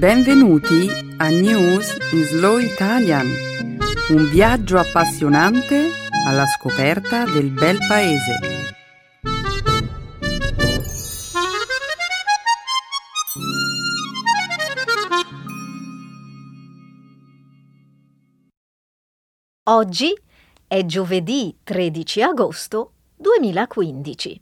Benvenuti a News in Slow Italian, un viaggio appassionante alla scoperta del bel paese. Oggi è giovedì 13 agosto 2015.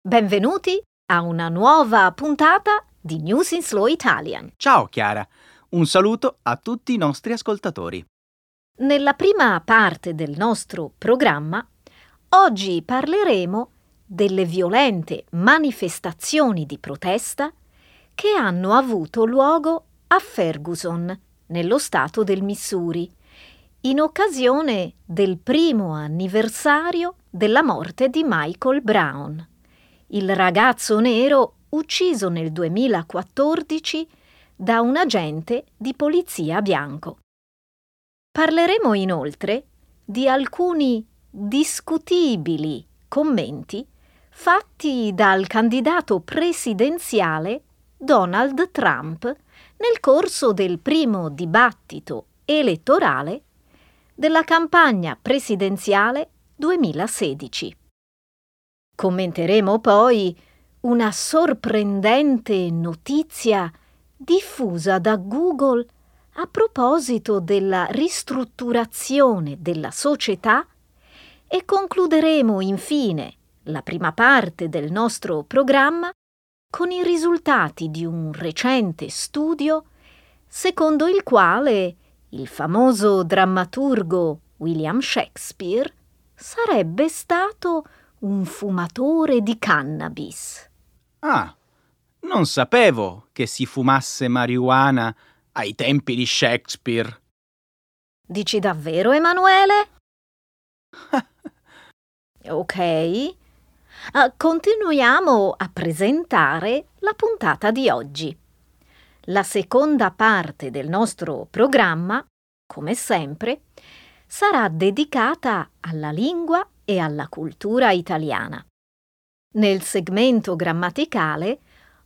Benvenuti a una nuova puntata di News in Slow Italian. Ciao Chiara, un saluto a tutti i nostri ascoltatori. Nella prima parte del nostro programma, oggi parleremo delle violente manifestazioni di protesta che hanno avuto luogo a Ferguson, nello stato del Missouri, in occasione del primo anniversario della morte di Michael Brown, il ragazzo nero ucciso nel 2014 da un agente di polizia bianco. Parleremo inoltre di alcuni discutibili commenti fatti dal candidato presidenziale Donald Trump nel corso del primo dibattito elettorale della campagna presidenziale 2016. Commenteremo poi una sorprendente notizia diffusa da Google a proposito della ristrutturazione della società e concluderemo infine la prima parte del nostro programma con i risultati di un recente studio secondo il quale il famoso drammaturgo William Shakespeare sarebbe stato un fumatore di cannabis. Ah, non sapevo che si fumasse marijuana ai tempi di Shakespeare. Dici davvero, Emanuele? ok. Uh, continuiamo a presentare la puntata di oggi. La seconda parte del nostro programma, come sempre, sarà dedicata alla lingua e alla cultura italiana. Nel segmento grammaticale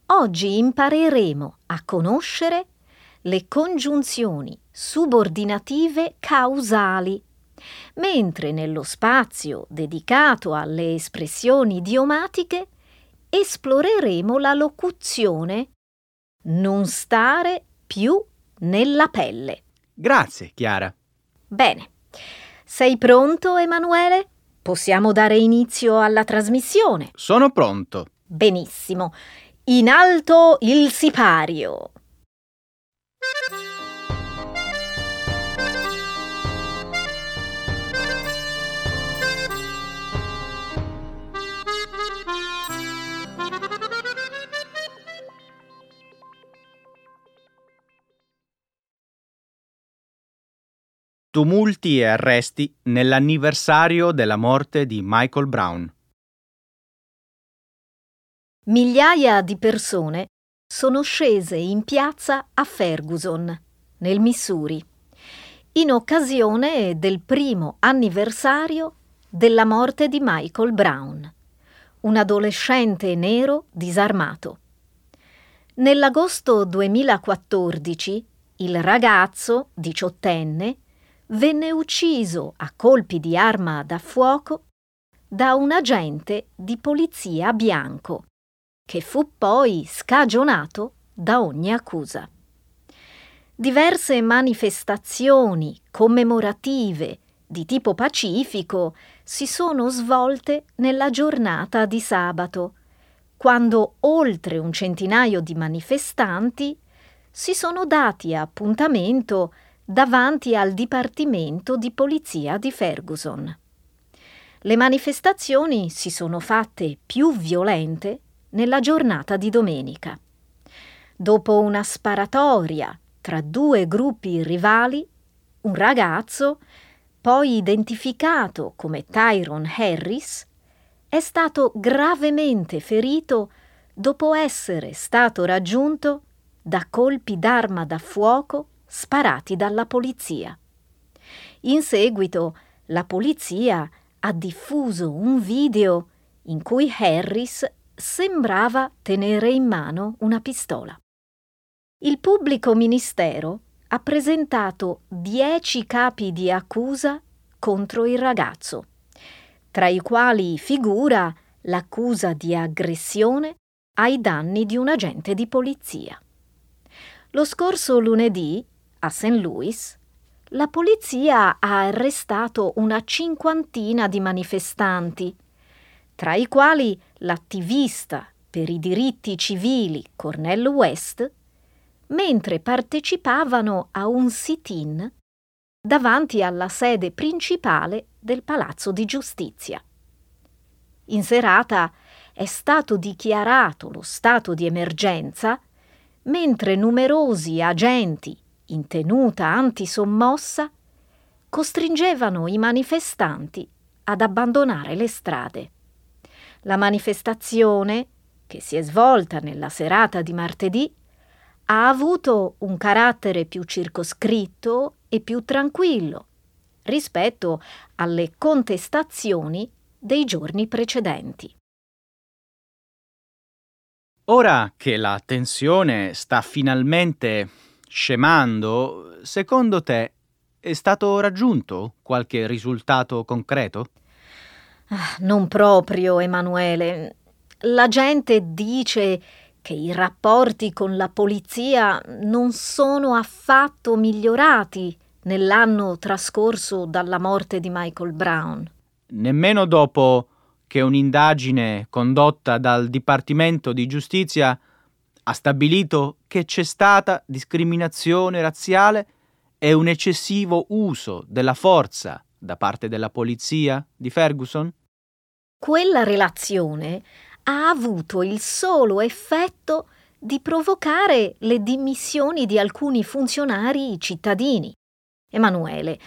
oggi impareremo a conoscere le congiunzioni subordinative causali, mentre nello spazio dedicato alle espressioni idiomatiche esploreremo la locuzione non stare più nella pelle. Grazie, Chiara. Bene. Sei pronto, Emanuele? Possiamo dare inizio alla trasmissione. Sono pronto. Benissimo. In alto il sipario. Tumulti e arresti nell'anniversario della morte di Michael Brown. Migliaia di persone sono scese in piazza a Ferguson, nel Missouri, in occasione del primo anniversario della morte di Michael Brown, un adolescente nero disarmato. Nell'agosto 2014 il ragazzo, diciottenne, venne ucciso a colpi di arma da fuoco da un agente di polizia bianco, che fu poi scagionato da ogni accusa. Diverse manifestazioni commemorative di tipo pacifico si sono svolte nella giornata di sabato, quando oltre un centinaio di manifestanti si sono dati appuntamento davanti al Dipartimento di Polizia di Ferguson. Le manifestazioni si sono fatte più violente nella giornata di domenica. Dopo una sparatoria tra due gruppi rivali, un ragazzo, poi identificato come Tyrone Harris, è stato gravemente ferito dopo essere stato raggiunto da colpi d'arma da fuoco sparati dalla polizia. In seguito la polizia ha diffuso un video in cui Harris sembrava tenere in mano una pistola. Il pubblico ministero ha presentato dieci capi di accusa contro il ragazzo, tra i quali figura l'accusa di aggressione ai danni di un agente di polizia. Lo scorso lunedì, a St. Louis, la polizia ha arrestato una cinquantina di manifestanti, tra i quali l'attivista per i diritti civili Cornell West, mentre partecipavano a un sit-in davanti alla sede principale del Palazzo di Giustizia. In serata è stato dichiarato lo stato di emergenza, mentre numerosi agenti in tenuta antisommossa costringevano i manifestanti ad abbandonare le strade. La manifestazione, che si è svolta nella serata di martedì, ha avuto un carattere più circoscritto e più tranquillo rispetto alle contestazioni dei giorni precedenti. Ora che la tensione sta finalmente scemando, secondo te è stato raggiunto qualche risultato concreto? Ah, non proprio, Emanuele. La gente dice che i rapporti con la polizia non sono affatto migliorati nell'anno trascorso dalla morte di Michael Brown. Nemmeno dopo che un'indagine condotta dal Dipartimento di Giustizia ha stabilito che c'è stata discriminazione razziale e un eccessivo uso della forza da parte della polizia di Ferguson? Quella relazione ha avuto il solo effetto di provocare le dimissioni di alcuni funzionari cittadini. Emanuele,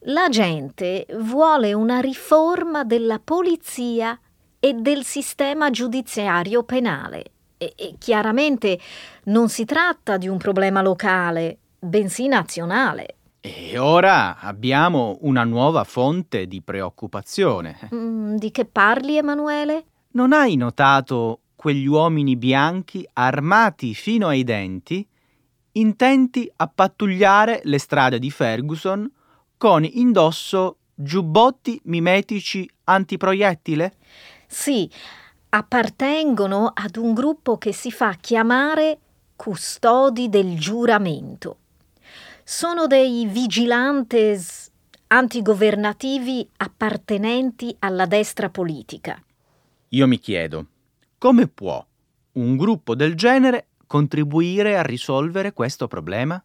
la gente vuole una riforma della polizia e del sistema giudiziario penale. E, e chiaramente non si tratta di un problema locale, bensì nazionale. E ora abbiamo una nuova fonte di preoccupazione. Mm, di che parli, Emanuele? Non hai notato quegli uomini bianchi armati fino ai denti, intenti a pattugliare le strade di Ferguson con indosso giubbotti mimetici antiproiettile? Sì, appartengono ad un gruppo che si fa chiamare custodi del giuramento. Sono dei vigilantes antigovernativi appartenenti alla destra politica. Io mi chiedo, come può un gruppo del genere contribuire a risolvere questo problema?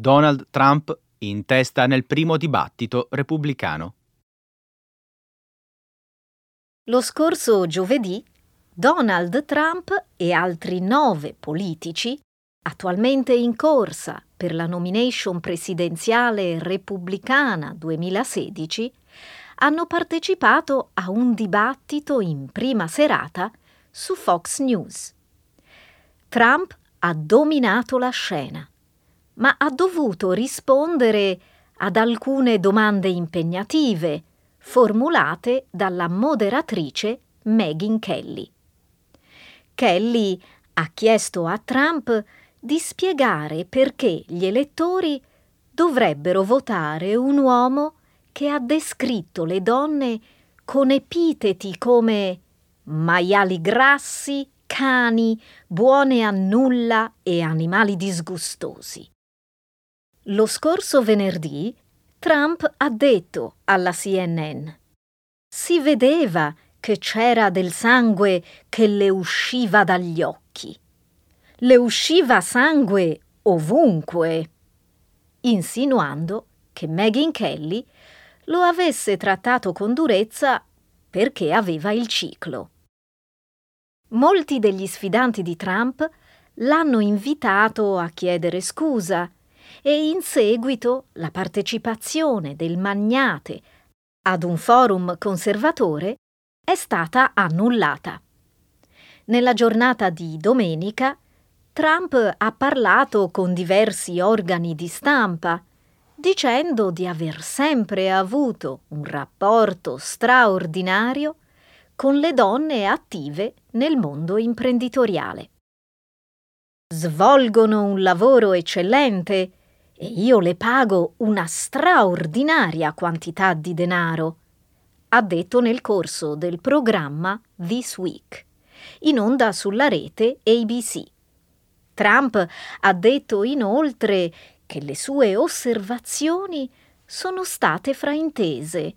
Donald Trump in testa nel primo dibattito repubblicano. Lo scorso giovedì Donald Trump e altri nove politici, attualmente in corsa per la nomination presidenziale repubblicana 2016, hanno partecipato a un dibattito in prima serata su Fox News. Trump ha dominato la scena ma ha dovuto rispondere ad alcune domande impegnative formulate dalla moderatrice Megyn Kelly. Kelly ha chiesto a Trump di spiegare perché gli elettori dovrebbero votare un uomo che ha descritto le donne con epiteti come maiali grassi, cani, buone a nulla e animali disgustosi. Lo scorso venerdì Trump ha detto alla CNN si vedeva che c'era del sangue che le usciva dagli occhi. Le usciva sangue ovunque, insinuando che Megyn Kelly lo avesse trattato con durezza perché aveva il ciclo. Molti degli sfidanti di Trump l'hanno invitato a chiedere scusa e in seguito la partecipazione del magnate ad un forum conservatore è stata annullata. Nella giornata di domenica, Trump ha parlato con diversi organi di stampa, dicendo di aver sempre avuto un rapporto straordinario con le donne attive nel mondo imprenditoriale. Svolgono un lavoro eccellente e io le pago una straordinaria quantità di denaro, ha detto nel corso del programma This Week, in onda sulla rete ABC. Trump ha detto inoltre che le sue osservazioni sono state fraintese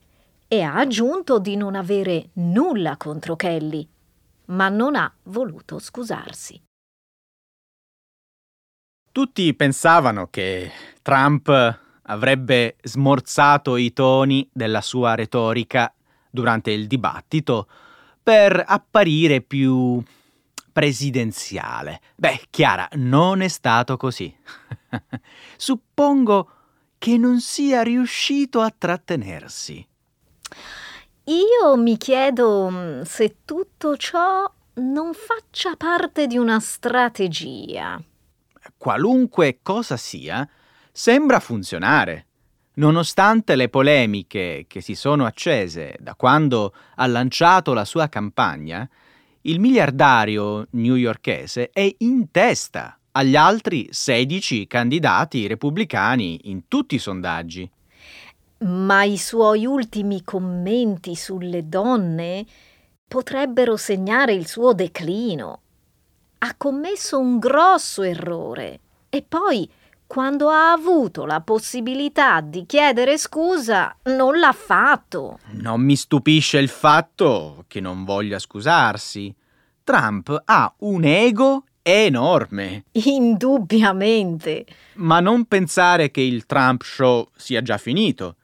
e ha aggiunto di non avere nulla contro Kelly, ma non ha voluto scusarsi. Tutti pensavano che Trump avrebbe smorzato i toni della sua retorica durante il dibattito per apparire più presidenziale. Beh, Chiara, non è stato così. Suppongo che non sia riuscito a trattenersi. Io mi chiedo mm, se tutto ciò non faccia parte di una strategia. Qualunque cosa sia, sembra funzionare. Nonostante le polemiche che si sono accese da quando ha lanciato la sua campagna, il miliardario newyorkese è in testa agli altri 16 candidati repubblicani in tutti i sondaggi. Ma i suoi ultimi commenti sulle donne potrebbero segnare il suo declino. Ha commesso un grosso errore e poi, quando ha avuto la possibilità di chiedere scusa, non l'ha fatto. Non mi stupisce il fatto che non voglia scusarsi. Trump ha un ego enorme. Indubbiamente. Ma non pensare che il Trump Show sia già finito.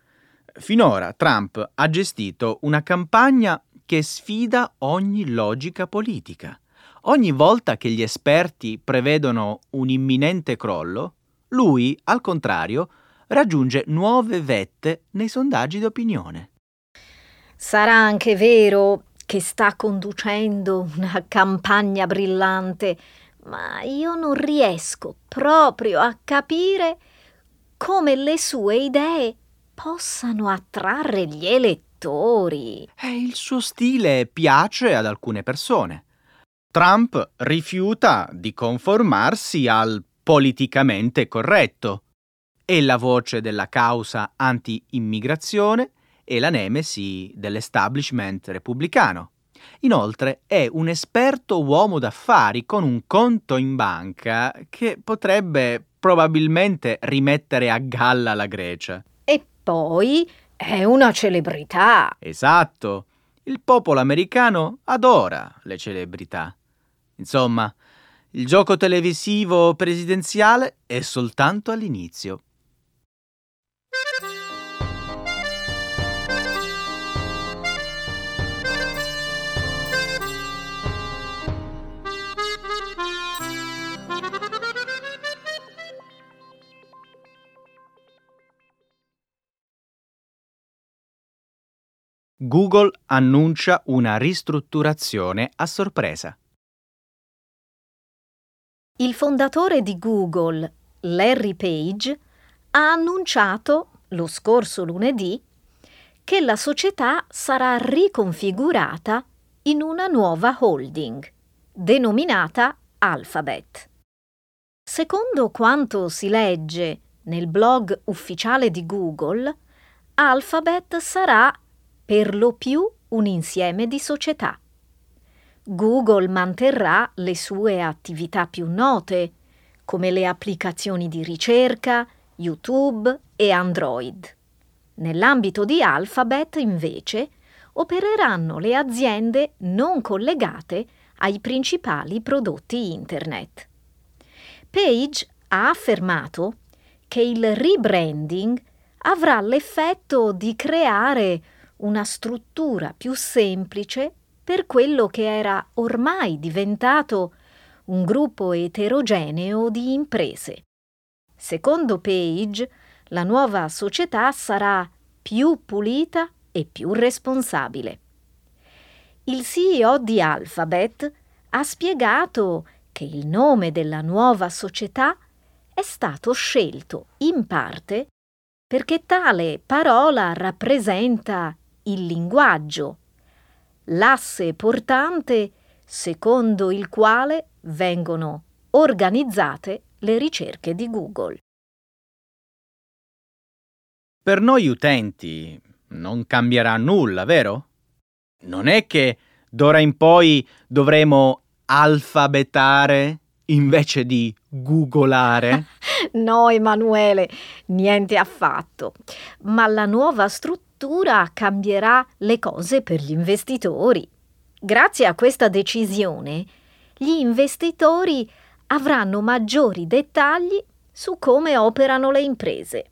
Finora Trump ha gestito una campagna che sfida ogni logica politica. Ogni volta che gli esperti prevedono un imminente crollo, lui, al contrario, raggiunge nuove vette nei sondaggi d'opinione. Sarà anche vero che sta conducendo una campagna brillante, ma io non riesco proprio a capire come le sue idee possano attrarre gli elettori. E il suo stile piace ad alcune persone. Trump rifiuta di conformarsi al politicamente corretto. È la voce della causa anti-immigrazione e la nemesi dell'establishment repubblicano. Inoltre è un esperto uomo d'affari con un conto in banca che potrebbe probabilmente rimettere a galla la Grecia. Poi è una celebrità. Esatto. Il popolo americano adora le celebrità. Insomma, il gioco televisivo presidenziale è soltanto all'inizio. Google annuncia una ristrutturazione a sorpresa. Il fondatore di Google, Larry Page, ha annunciato lo scorso lunedì che la società sarà riconfigurata in una nuova holding, denominata Alphabet. Secondo quanto si legge nel blog ufficiale di Google, Alphabet sarà per lo più un insieme di società. Google manterrà le sue attività più note, come le applicazioni di ricerca, YouTube e Android. Nell'ambito di Alphabet, invece, opereranno le aziende non collegate ai principali prodotti Internet. Page ha affermato che il rebranding avrà l'effetto di creare una struttura più semplice per quello che era ormai diventato un gruppo eterogeneo di imprese. Secondo Page, la nuova società sarà più pulita e più responsabile. Il CEO di Alphabet ha spiegato che il nome della nuova società è stato scelto in parte perché tale parola rappresenta il linguaggio, l'asse portante secondo il quale vengono organizzate le ricerche di Google. Per noi utenti non cambierà nulla, vero? Non è che d'ora in poi dovremo alfabetare invece di googolare? no, Emanuele, niente affatto. Ma la nuova struttura cambierà le cose per gli investitori. Grazie a questa decisione, gli investitori avranno maggiori dettagli su come operano le imprese.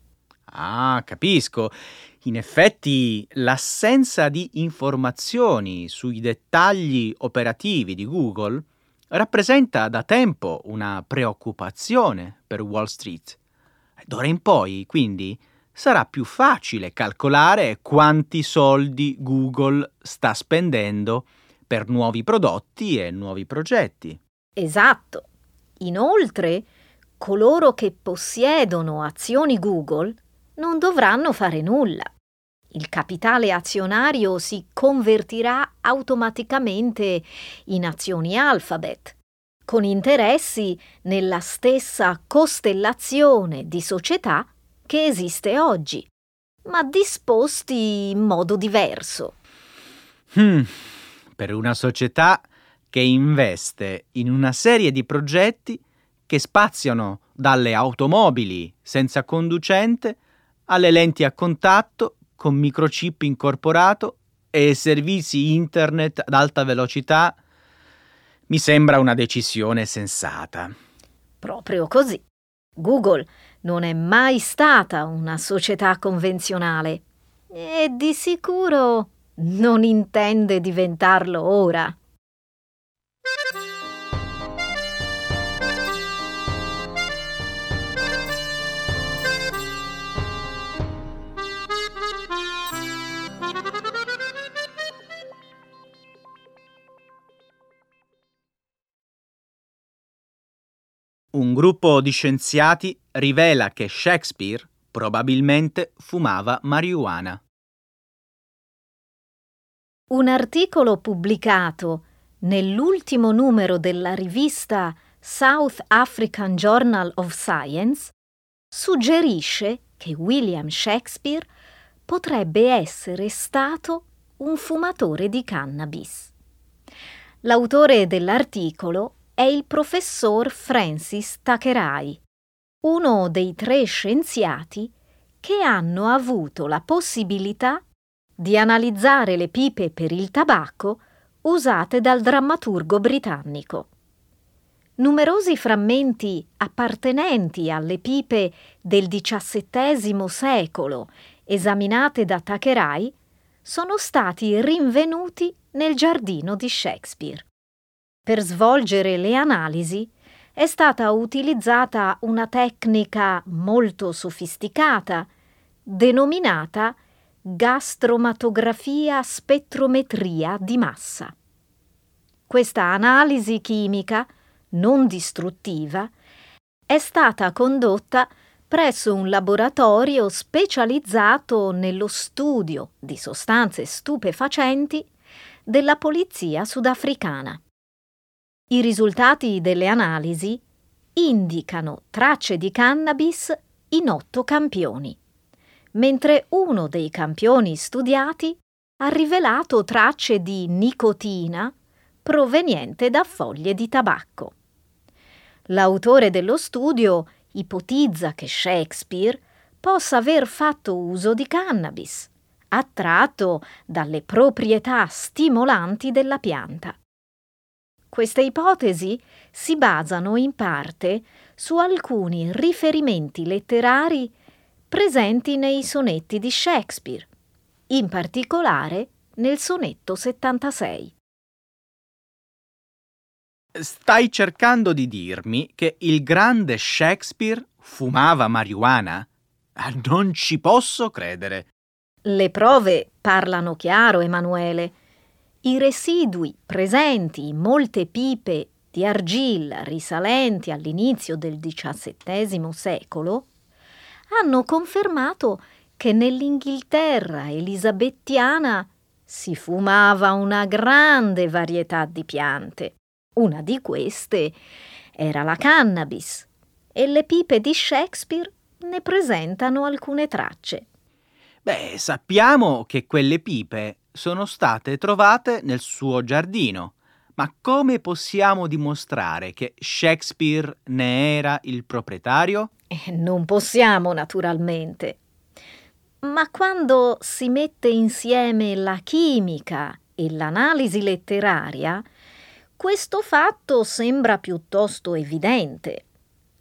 Ah, capisco. In effetti, l'assenza di informazioni sui dettagli operativi di Google rappresenta da tempo una preoccupazione per Wall Street. D'ora in poi, quindi, sarà più facile calcolare quanti soldi Google sta spendendo per nuovi prodotti e nuovi progetti. Esatto. Inoltre, coloro che possiedono azioni Google non dovranno fare nulla. Il capitale azionario si convertirà automaticamente in azioni Alphabet, con interessi nella stessa costellazione di società che esiste oggi, ma disposti in modo diverso. Hmm, per una società che investe in una serie di progetti che spaziano dalle automobili senza conducente alle lenti a contatto con microchip incorporato e servizi internet ad alta velocità, mi sembra una decisione sensata. Proprio così. Google non è mai stata una società convenzionale e di sicuro non intende diventarlo ora. Un gruppo di scienziati rivela che Shakespeare probabilmente fumava marijuana. Un articolo pubblicato nell'ultimo numero della rivista South African Journal of Science suggerisce che William Shakespeare potrebbe essere stato un fumatore di cannabis. L'autore dell'articolo è il professor Francis Takerai, uno dei tre scienziati che hanno avuto la possibilità di analizzare le pipe per il tabacco usate dal drammaturgo britannico. Numerosi frammenti appartenenti alle pipe del XVII secolo, esaminate da Takerai, sono stati rinvenuti nel giardino di Shakespeare. Per svolgere le analisi è stata utilizzata una tecnica molto sofisticata denominata gastromatografia spettrometria di massa. Questa analisi chimica non distruttiva è stata condotta presso un laboratorio specializzato nello studio di sostanze stupefacenti della polizia sudafricana. I risultati delle analisi indicano tracce di cannabis in otto campioni, mentre uno dei campioni studiati ha rivelato tracce di nicotina proveniente da foglie di tabacco. L'autore dello studio ipotizza che Shakespeare possa aver fatto uso di cannabis, attratto dalle proprietà stimolanti della pianta. Queste ipotesi si basano in parte su alcuni riferimenti letterari presenti nei sonetti di Shakespeare, in particolare nel sonetto 76. Stai cercando di dirmi che il grande Shakespeare fumava marijuana? Ah, non ci posso credere. Le prove parlano chiaro, Emanuele. I residui presenti in molte pipe di argilla risalenti all'inizio del XVII secolo hanno confermato che nell'Inghilterra elisabettiana si fumava una grande varietà di piante. Una di queste era la cannabis e le pipe di Shakespeare ne presentano alcune tracce. Beh, sappiamo che quelle pipe sono state trovate nel suo giardino, ma come possiamo dimostrare che Shakespeare ne era il proprietario? Eh, non possiamo, naturalmente. Ma quando si mette insieme la chimica e l'analisi letteraria, questo fatto sembra piuttosto evidente.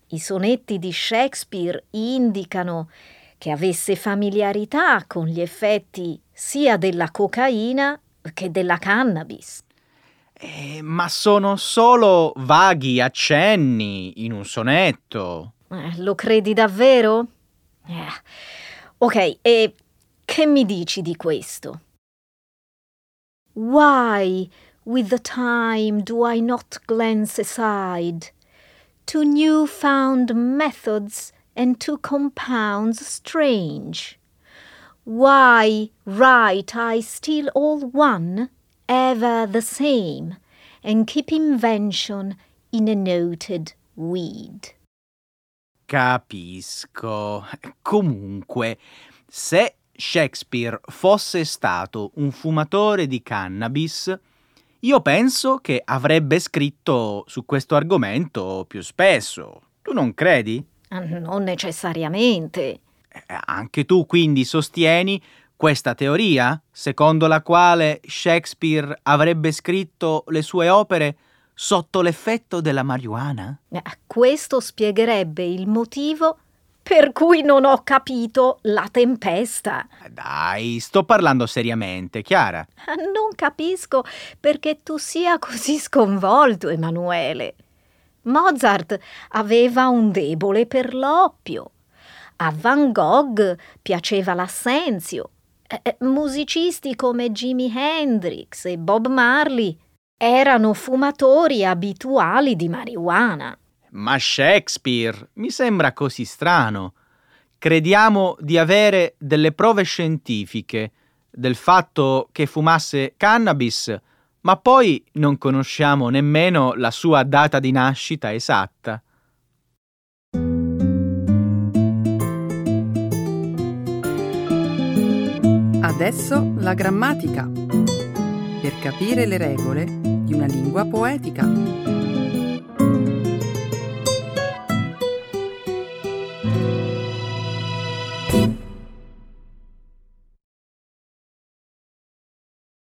I sonetti di Shakespeare indicano che avesse familiarità con gli effetti sia della cocaina che della cannabis. Eh, ma sono solo vaghi accenni in un sonetto. Eh, lo credi davvero? Eh. Ok, e che mi dici di questo? Why, with the time, do I not glance aside to new found methods and to compounds strange? Why write I still all one, ever the same, and keep invention in a noted weed? Capisco. Comunque, se Shakespeare fosse stato un fumatore di cannabis, io penso che avrebbe scritto su questo argomento più spesso. Tu non credi? Ah, non necessariamente. Eh, anche tu quindi sostieni questa teoria, secondo la quale Shakespeare avrebbe scritto le sue opere sotto l'effetto della marijuana? Eh, questo spiegherebbe il motivo per cui non ho capito la tempesta. Eh, dai, sto parlando seriamente, Chiara. Non capisco perché tu sia così sconvolto, Emanuele. Mozart aveva un debole per l'oppio. A Van Gogh piaceva l'assenzio. Eh, musicisti come Jimi Hendrix e Bob Marley erano fumatori abituali di marijuana. Ma Shakespeare mi sembra così strano. Crediamo di avere delle prove scientifiche del fatto che fumasse cannabis, ma poi non conosciamo nemmeno la sua data di nascita esatta. Adesso la grammatica. Per capire le regole di una lingua poetica.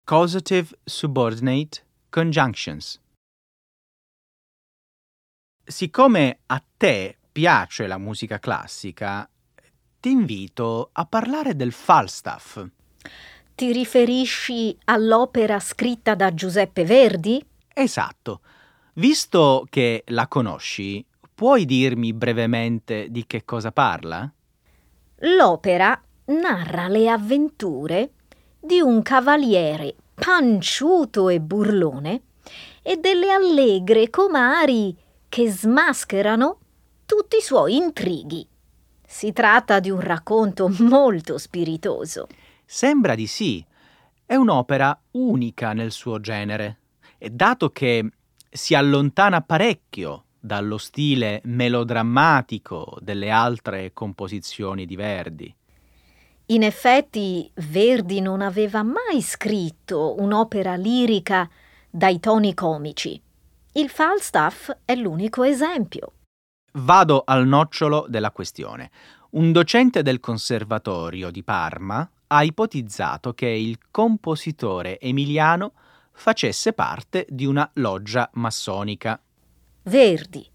Causative Subordinate Conjunctions Siccome a te piace la musica classica, ti invito a parlare del Falstaff. Ti riferisci all'opera scritta da Giuseppe Verdi? Esatto. Visto che la conosci, puoi dirmi brevemente di che cosa parla? L'opera narra le avventure di un cavaliere panciuto e burlone e delle allegre comari che smascherano tutti i suoi intrighi. Si tratta di un racconto molto spiritoso. Sembra di sì. È un'opera unica nel suo genere e dato che si allontana parecchio dallo stile melodrammatico delle altre composizioni di Verdi. In effetti Verdi non aveva mai scritto un'opera lirica dai toni comici. Il Falstaff è l'unico esempio. Vado al nocciolo della questione. Un docente del conservatorio di Parma ha ipotizzato che il compositore emiliano facesse parte di una loggia massonica. Verdi,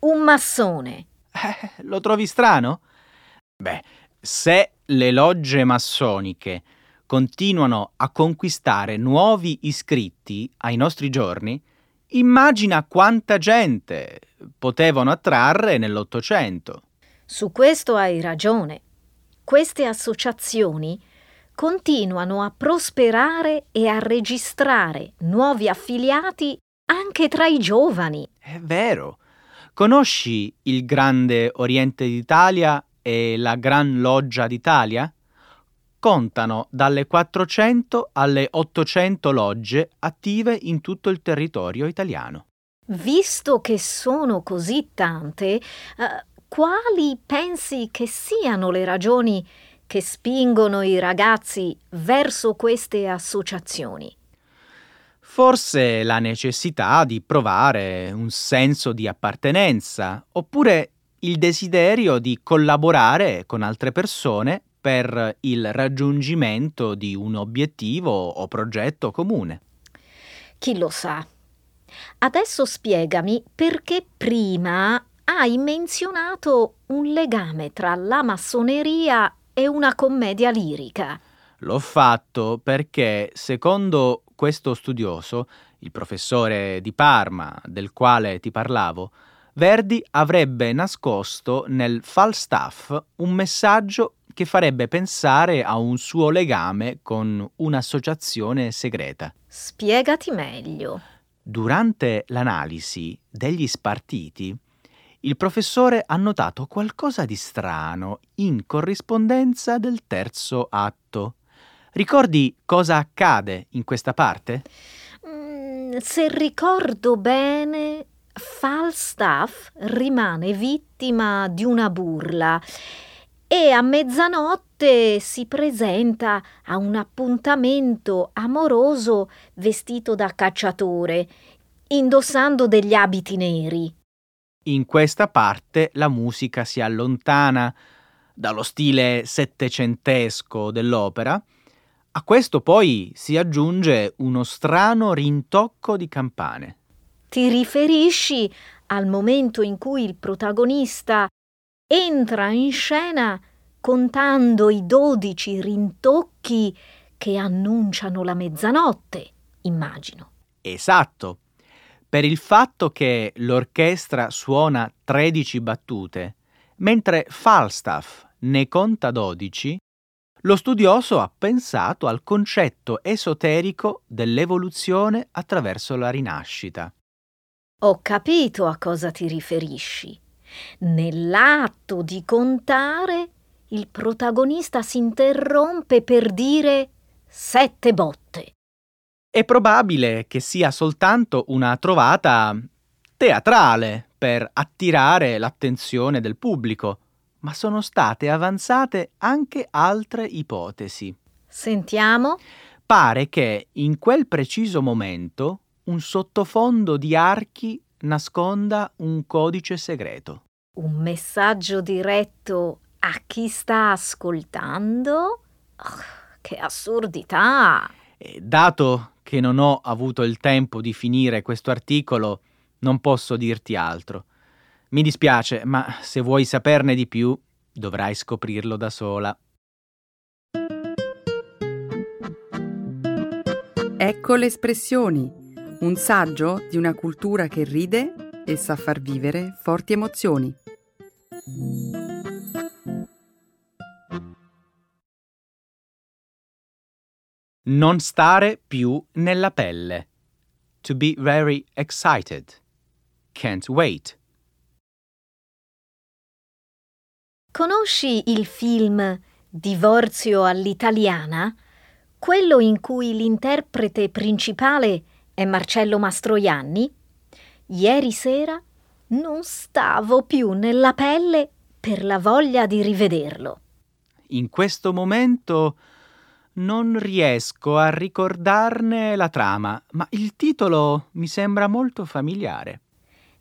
un massone. Eh, lo trovi strano? Beh, se le logge massoniche continuano a conquistare nuovi iscritti ai nostri giorni, immagina quanta gente potevano attrarre nell'Ottocento. Su questo hai ragione. Queste associazioni continuano a prosperare e a registrare nuovi affiliati anche tra i giovani. È vero. Conosci il Grande Oriente d'Italia e la Gran Loggia d'Italia? Contano dalle 400 alle 800 logge attive in tutto il territorio italiano. Visto che sono così tante, eh, quali pensi che siano le ragioni che spingono i ragazzi verso queste associazioni? Forse la necessità di provare un senso di appartenenza, oppure il desiderio di collaborare con altre persone per il raggiungimento di un obiettivo o progetto comune. Chi lo sa? Adesso spiegami perché prima hai menzionato un legame tra la massoneria e una commedia lirica. L'ho fatto perché, secondo questo studioso, il professore di Parma del quale ti parlavo, Verdi avrebbe nascosto nel Falstaff un messaggio che farebbe pensare a un suo legame con un'associazione segreta. Spiegati meglio. Durante l'analisi degli spartiti, il professore ha notato qualcosa di strano in corrispondenza del terzo atto. Ricordi cosa accade in questa parte? Mm, se ricordo bene, Falstaff rimane vittima di una burla e a mezzanotte si presenta a un appuntamento amoroso vestito da cacciatore, indossando degli abiti neri. In questa parte la musica si allontana dallo stile settecentesco dell'opera. A questo poi si aggiunge uno strano rintocco di campane. Ti riferisci al momento in cui il protagonista entra in scena contando i dodici rintocchi che annunciano la mezzanotte, immagino. Esatto. Per il fatto che l'orchestra suona 13 battute, mentre Falstaff ne conta 12, lo studioso ha pensato al concetto esoterico dell'evoluzione attraverso la rinascita. Ho capito a cosa ti riferisci. Nell'atto di contare, il protagonista si interrompe per dire sette botte. È probabile che sia soltanto una trovata teatrale per attirare l'attenzione del pubblico, ma sono state avanzate anche altre ipotesi. Sentiamo. Pare che in quel preciso momento un sottofondo di archi nasconda un codice segreto. Un messaggio diretto a chi sta ascoltando? Oh, che assurdità! E dato che non ho avuto il tempo di finire questo articolo, non posso dirti altro. Mi dispiace, ma se vuoi saperne di più, dovrai scoprirlo da sola. Ecco le espressioni, un saggio di una cultura che ride e sa far vivere forti emozioni. Non stare più nella pelle. To be very excited. Can't wait. Conosci il film Divorzio all'italiana? Quello in cui l'interprete principale è Marcello Mastroianni? Ieri sera non stavo più nella pelle per la voglia di rivederlo. In questo momento non riesco a ricordarne la trama, ma il titolo mi sembra molto familiare.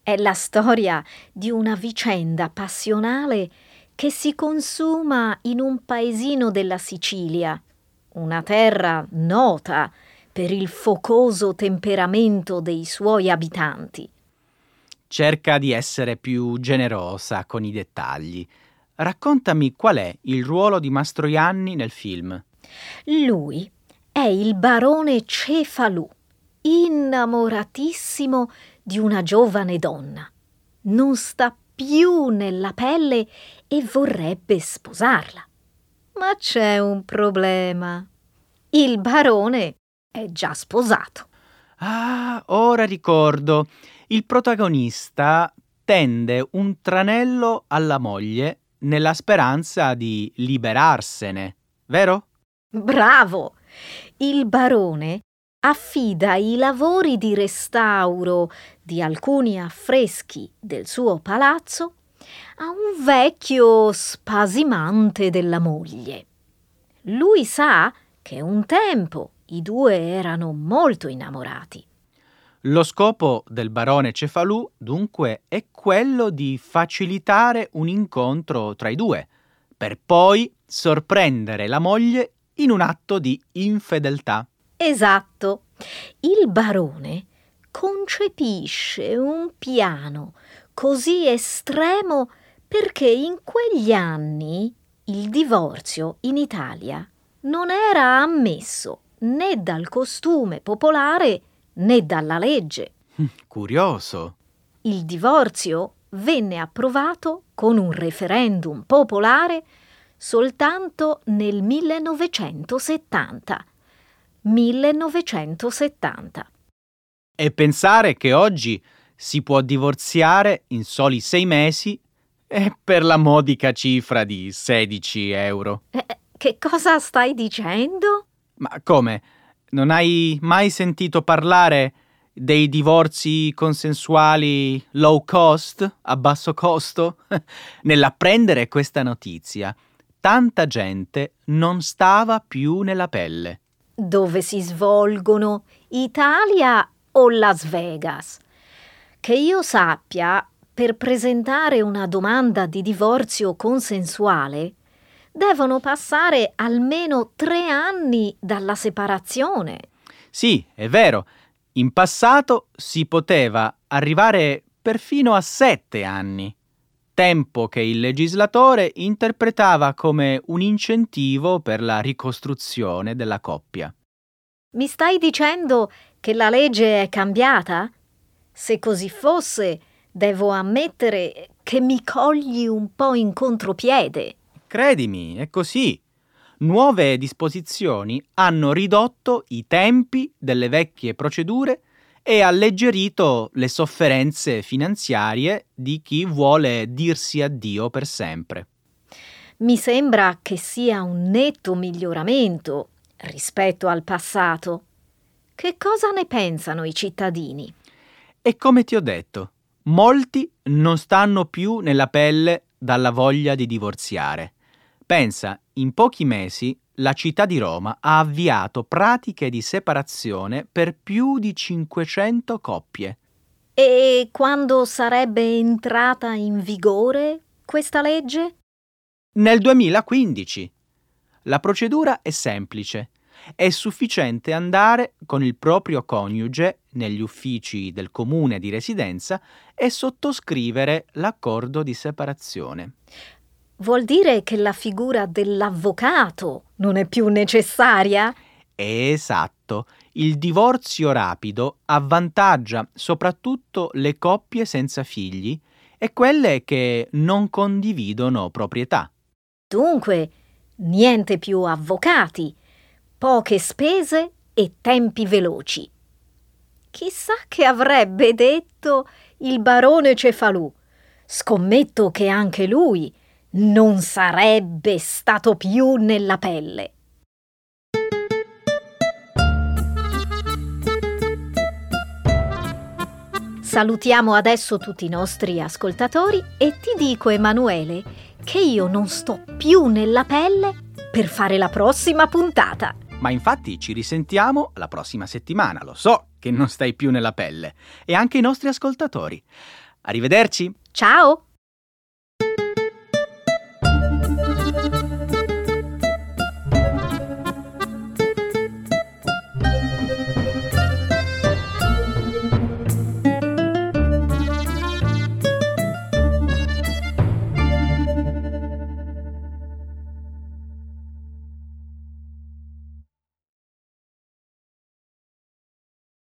È la storia di una vicenda passionale che si consuma in un paesino della Sicilia, una terra nota per il focoso temperamento dei suoi abitanti. Cerca di essere più generosa con i dettagli. Raccontami qual è il ruolo di Mastroianni nel film. Lui è il barone Cefalù, innamoratissimo di una giovane donna. Non sta più nella pelle e vorrebbe sposarla. Ma c'è un problema. Il barone è già sposato. Ah, ora ricordo. Il protagonista tende un tranello alla moglie nella speranza di liberarsene, vero? Bravo! Il barone affida i lavori di restauro di alcuni affreschi del suo palazzo a un vecchio spasimante della moglie. Lui sa che un tempo i due erano molto innamorati. Lo scopo del barone Cefalù, dunque, è quello di facilitare un incontro tra i due, per poi sorprendere la moglie in un atto di infedeltà. Esatto. Il barone concepisce un piano così estremo perché in quegli anni il divorzio in Italia non era ammesso né dal costume popolare né dalla legge. Curioso. Il divorzio venne approvato con un referendum popolare soltanto nel 1970. 1970. E pensare che oggi si può divorziare in soli sei mesi e per la modica cifra di 16 euro. Eh, che cosa stai dicendo? Ma come? Non hai mai sentito parlare dei divorzi consensuali low cost, a basso costo? Nell'apprendere questa notizia, tanta gente non stava più nella pelle. Dove si svolgono? Italia o Las Vegas? Che io sappia, per presentare una domanda di divorzio consensuale, devono passare almeno tre anni dalla separazione. Sì, è vero. In passato si poteva arrivare perfino a sette anni, tempo che il legislatore interpretava come un incentivo per la ricostruzione della coppia. Mi stai dicendo che la legge è cambiata? Se così fosse, devo ammettere che mi cogli un po' in contropiede. Credimi, è così. Nuove disposizioni hanno ridotto i tempi delle vecchie procedure e alleggerito le sofferenze finanziarie di chi vuole dirsi addio per sempre. Mi sembra che sia un netto miglioramento rispetto al passato. Che cosa ne pensano i cittadini? E come ti ho detto, molti non stanno più nella pelle dalla voglia di divorziare. Pensa, in pochi mesi la città di Roma ha avviato pratiche di separazione per più di 500 coppie. E quando sarebbe entrata in vigore questa legge? Nel 2015. La procedura è semplice. È sufficiente andare con il proprio coniuge negli uffici del comune di residenza e sottoscrivere l'accordo di separazione. Vuol dire che la figura dell'avvocato non è più necessaria? Esatto. Il divorzio rapido avvantaggia soprattutto le coppie senza figli e quelle che non condividono proprietà. Dunque, niente più avvocati, poche spese e tempi veloci. Chissà che avrebbe detto il barone Cefalù. Scommetto che anche lui non sarebbe stato più nella pelle. Salutiamo adesso tutti i nostri ascoltatori e ti dico, Emanuele, che io non sto più nella pelle per fare la prossima puntata. Ma infatti ci risentiamo la prossima settimana, lo so che non stai più nella pelle, e anche i nostri ascoltatori. Arrivederci. Ciao!